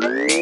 Bye.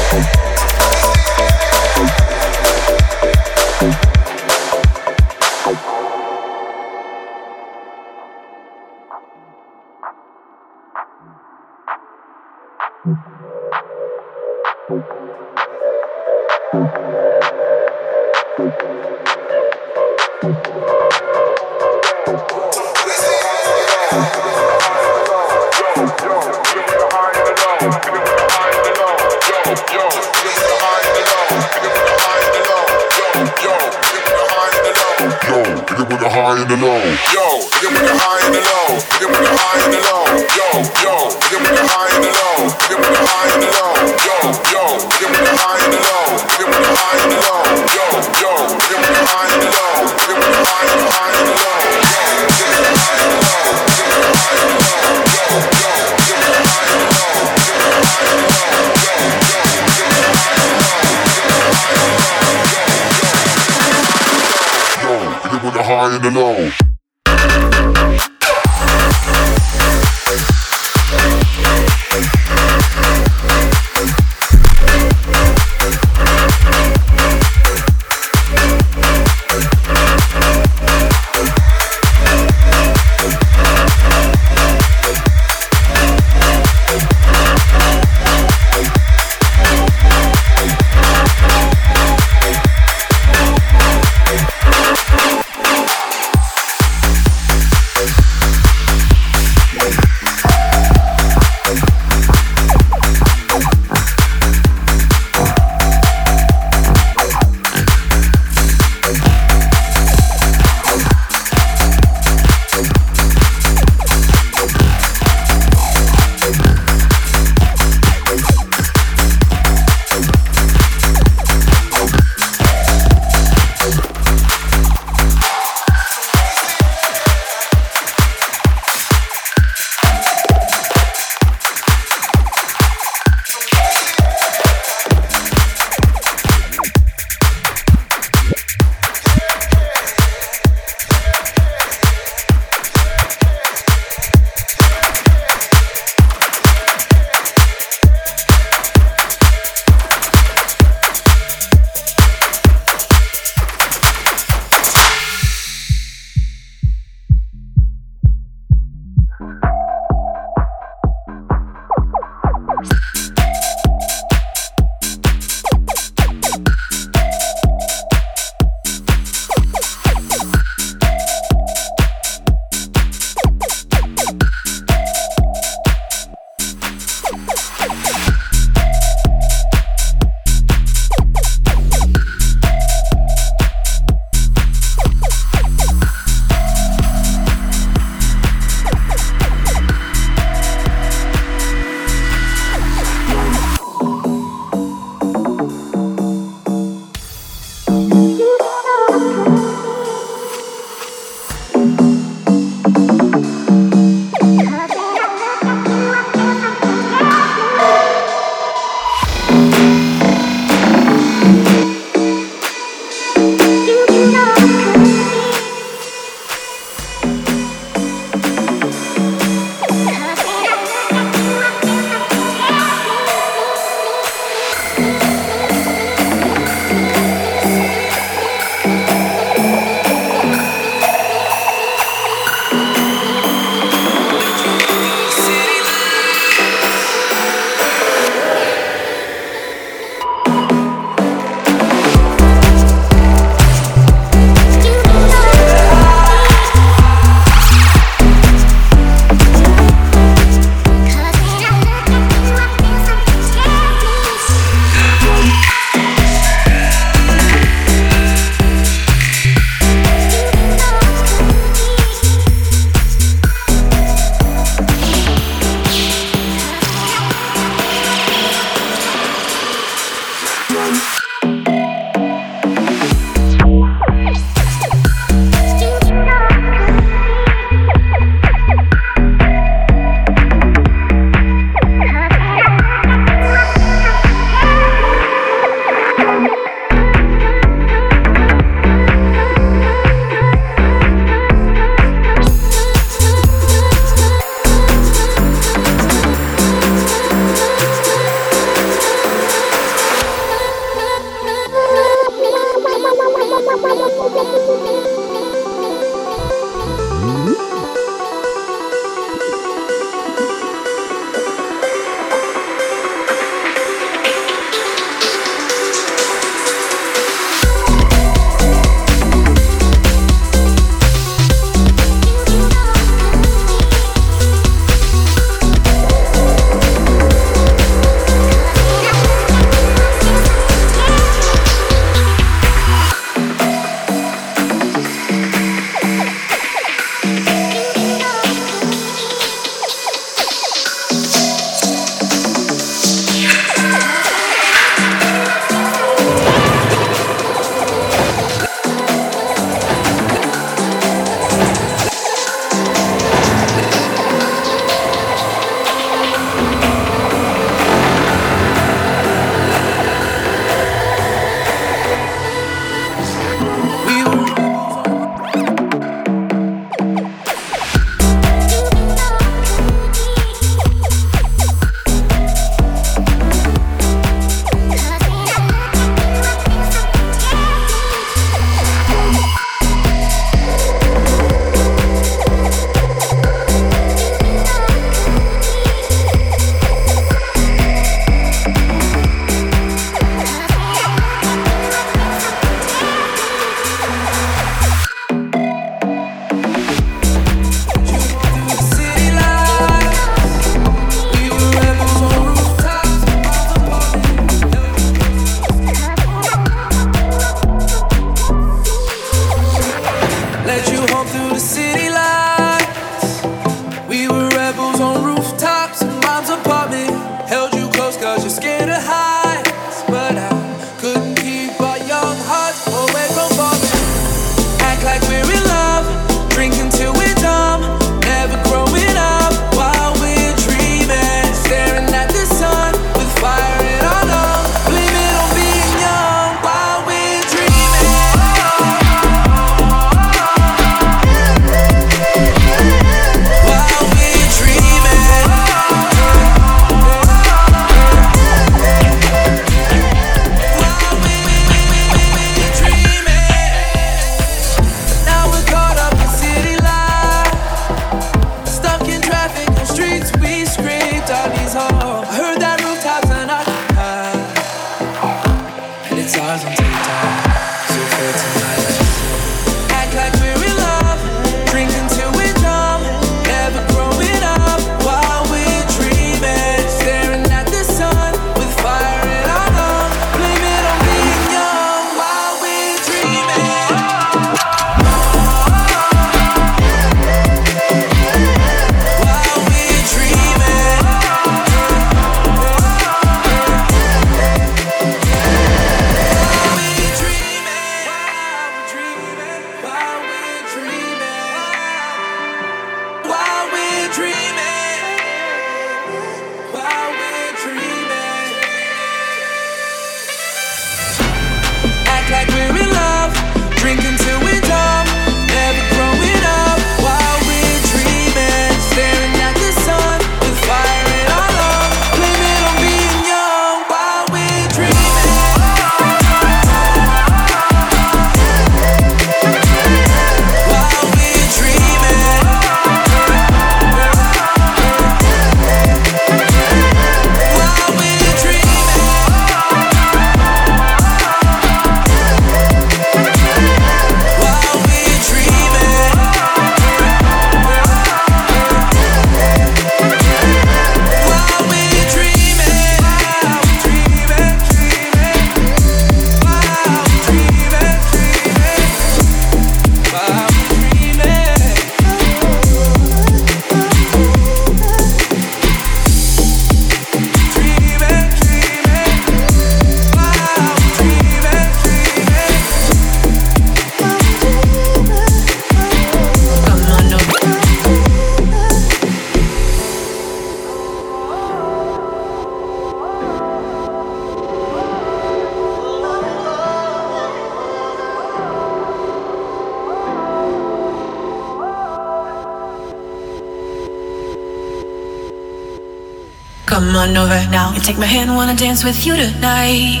Take my hand, wanna dance with you tonight.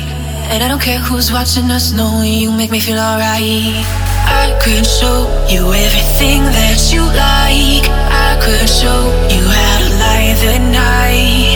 And I don't care who's watching us, no, you make me feel alright. I could show you everything that you like. I could show you how to light the night.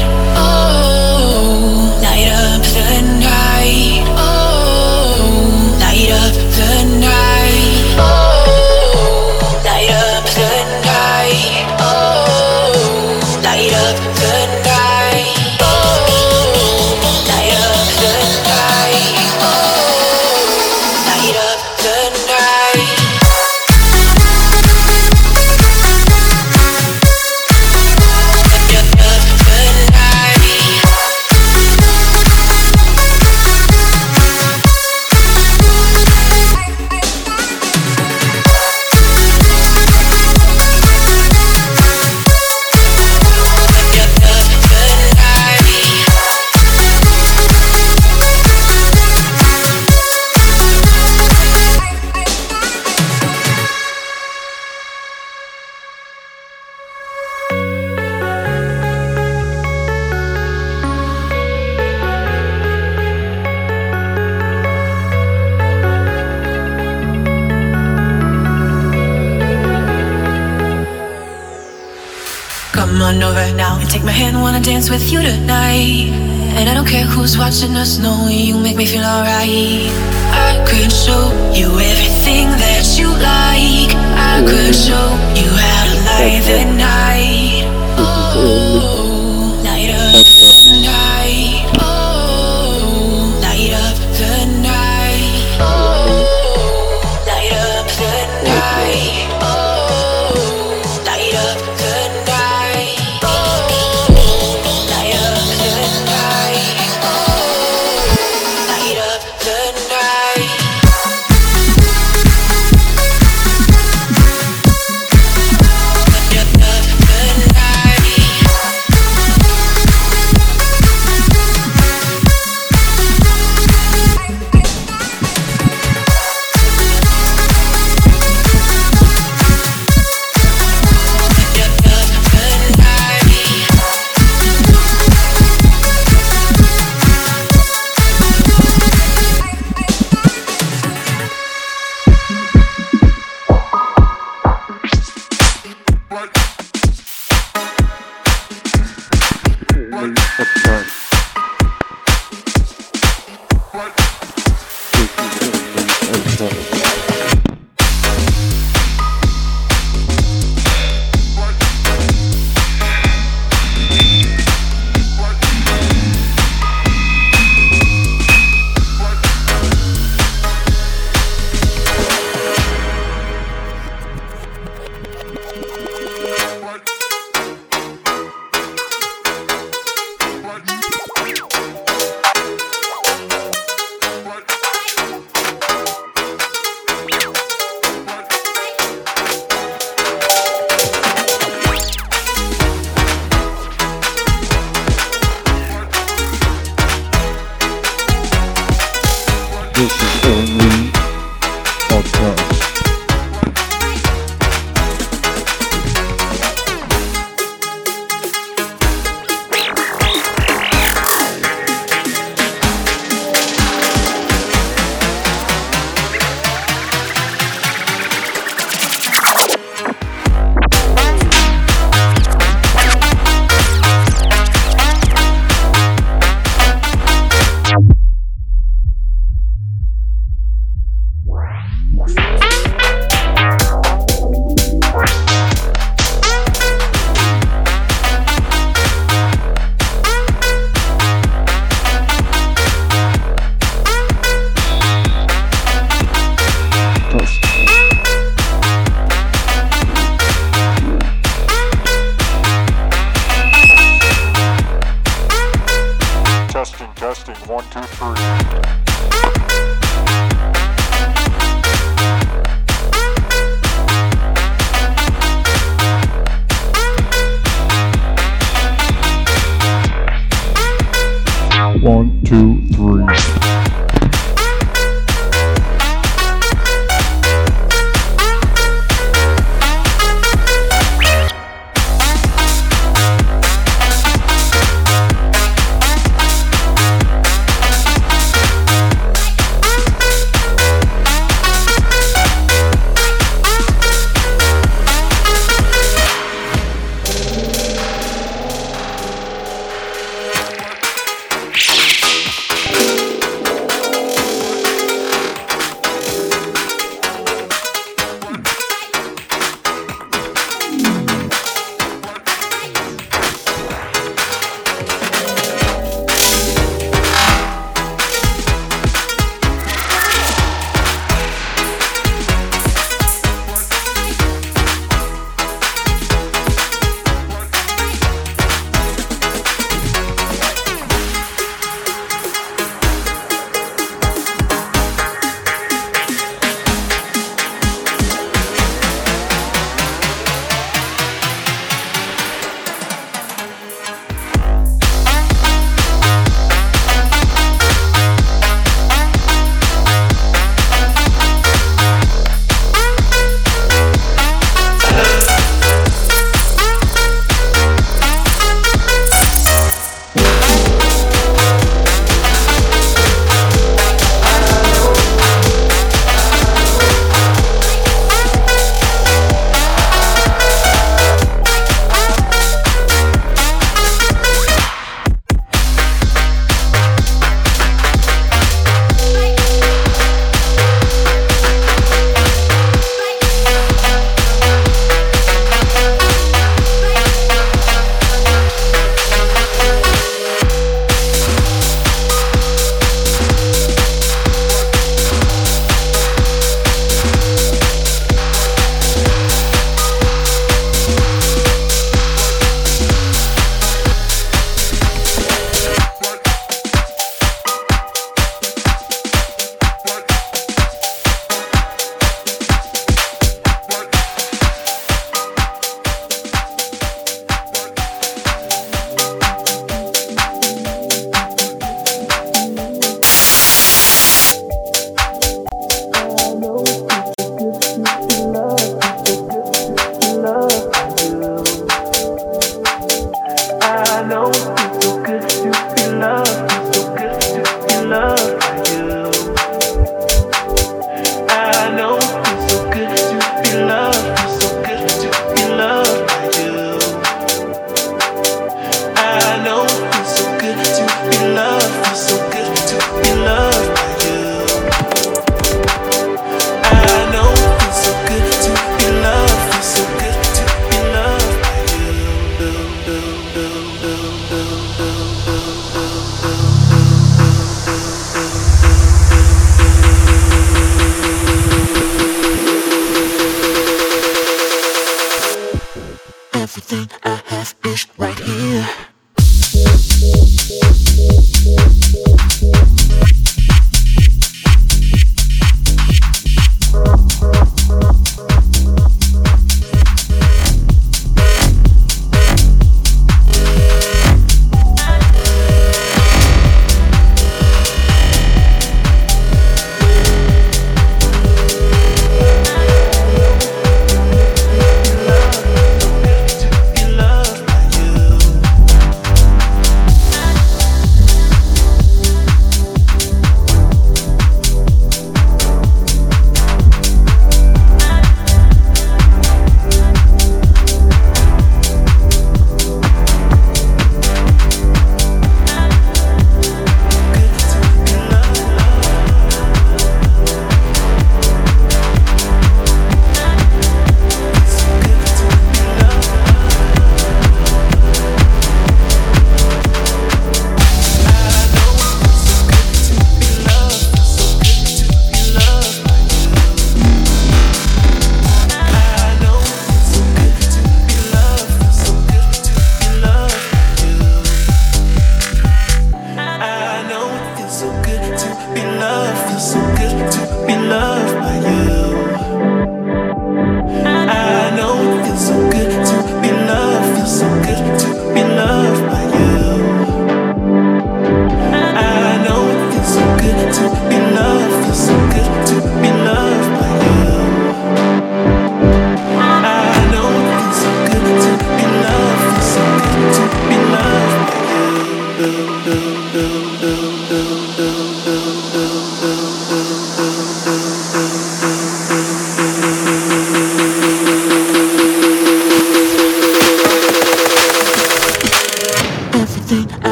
Wanna dance with you tonight. And I don't care who's watching us, no, you make me feel alright. I could show you everything that you like. I could show you how to light the night. Testing one two three.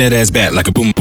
That ass back like a boom.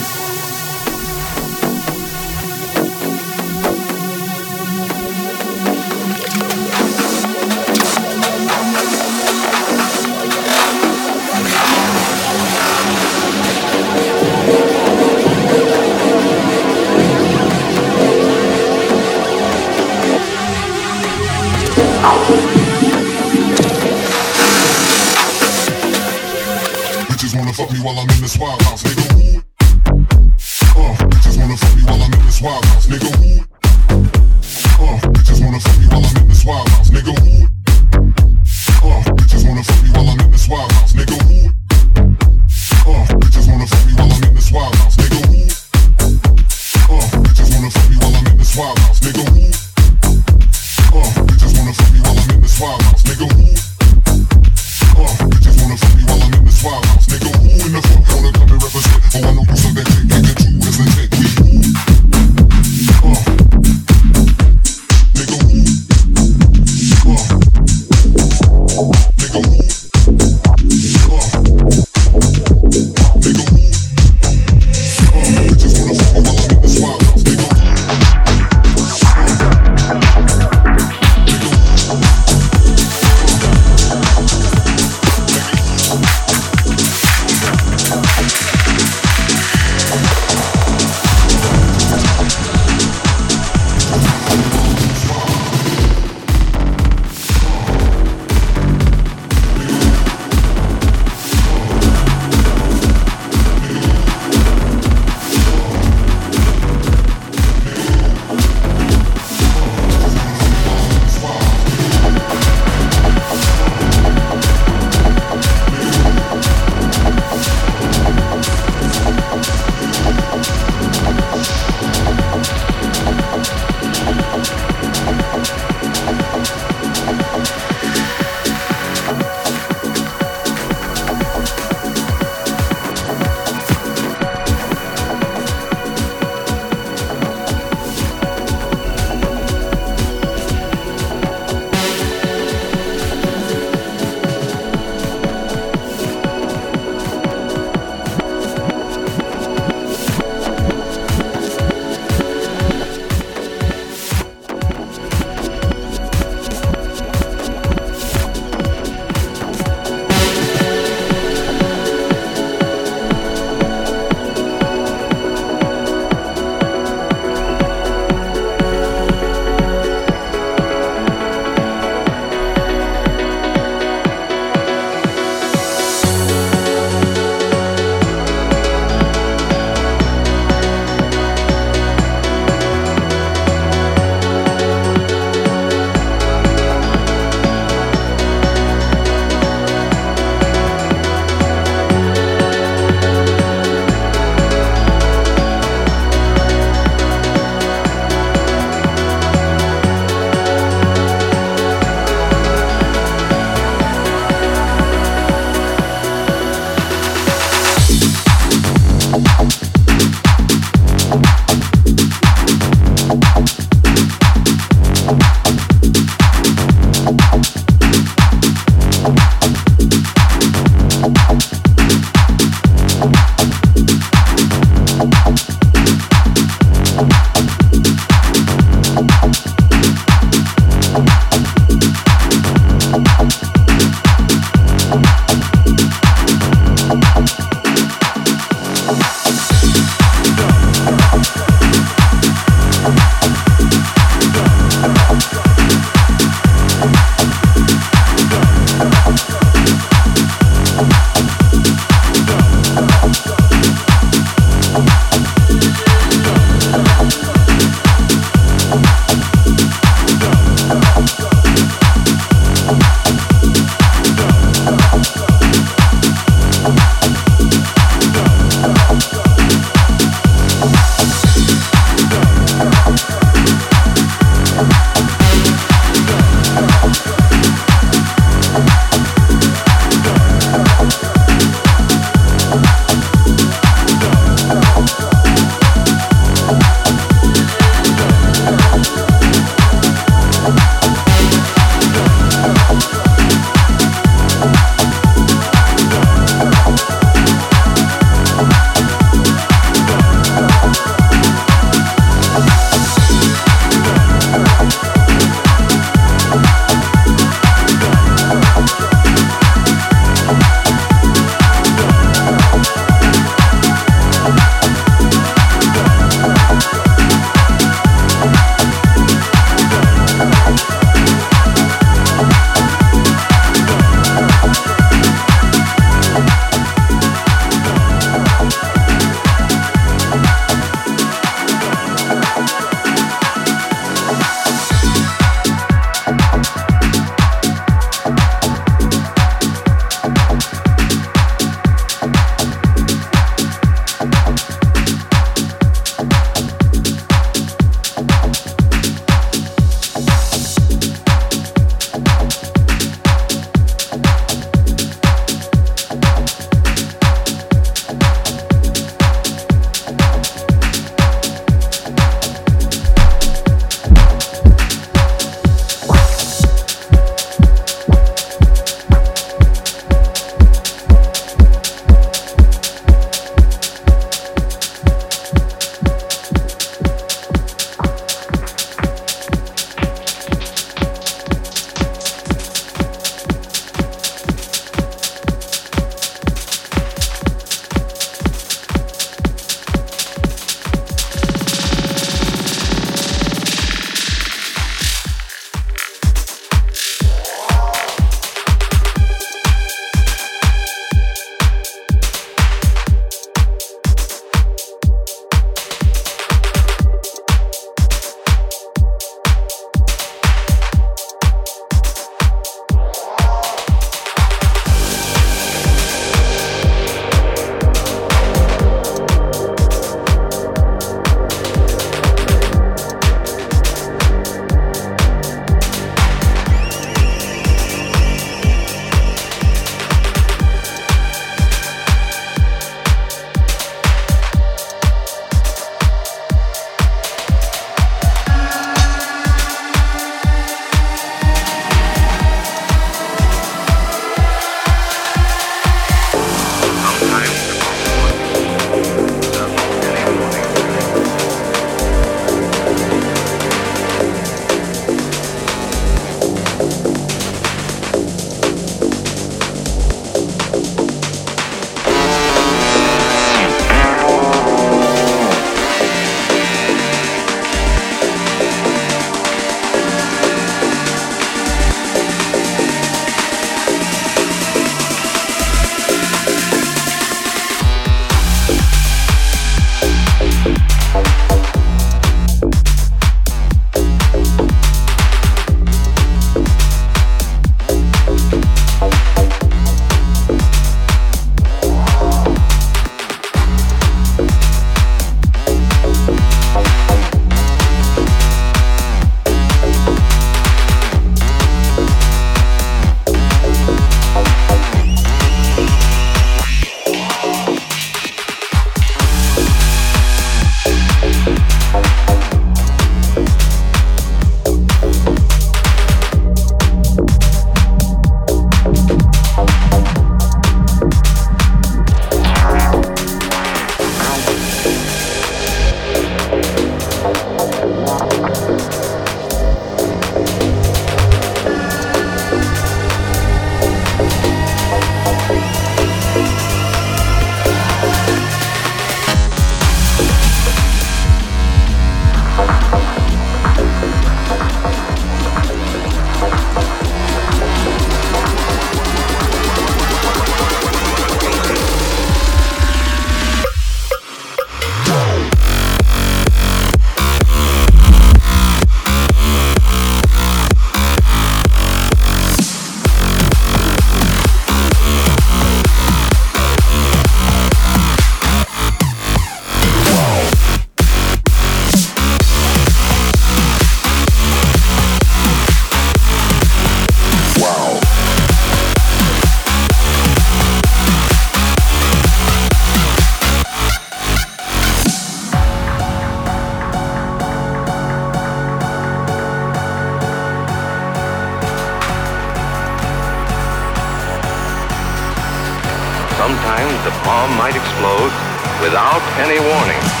Without any warning.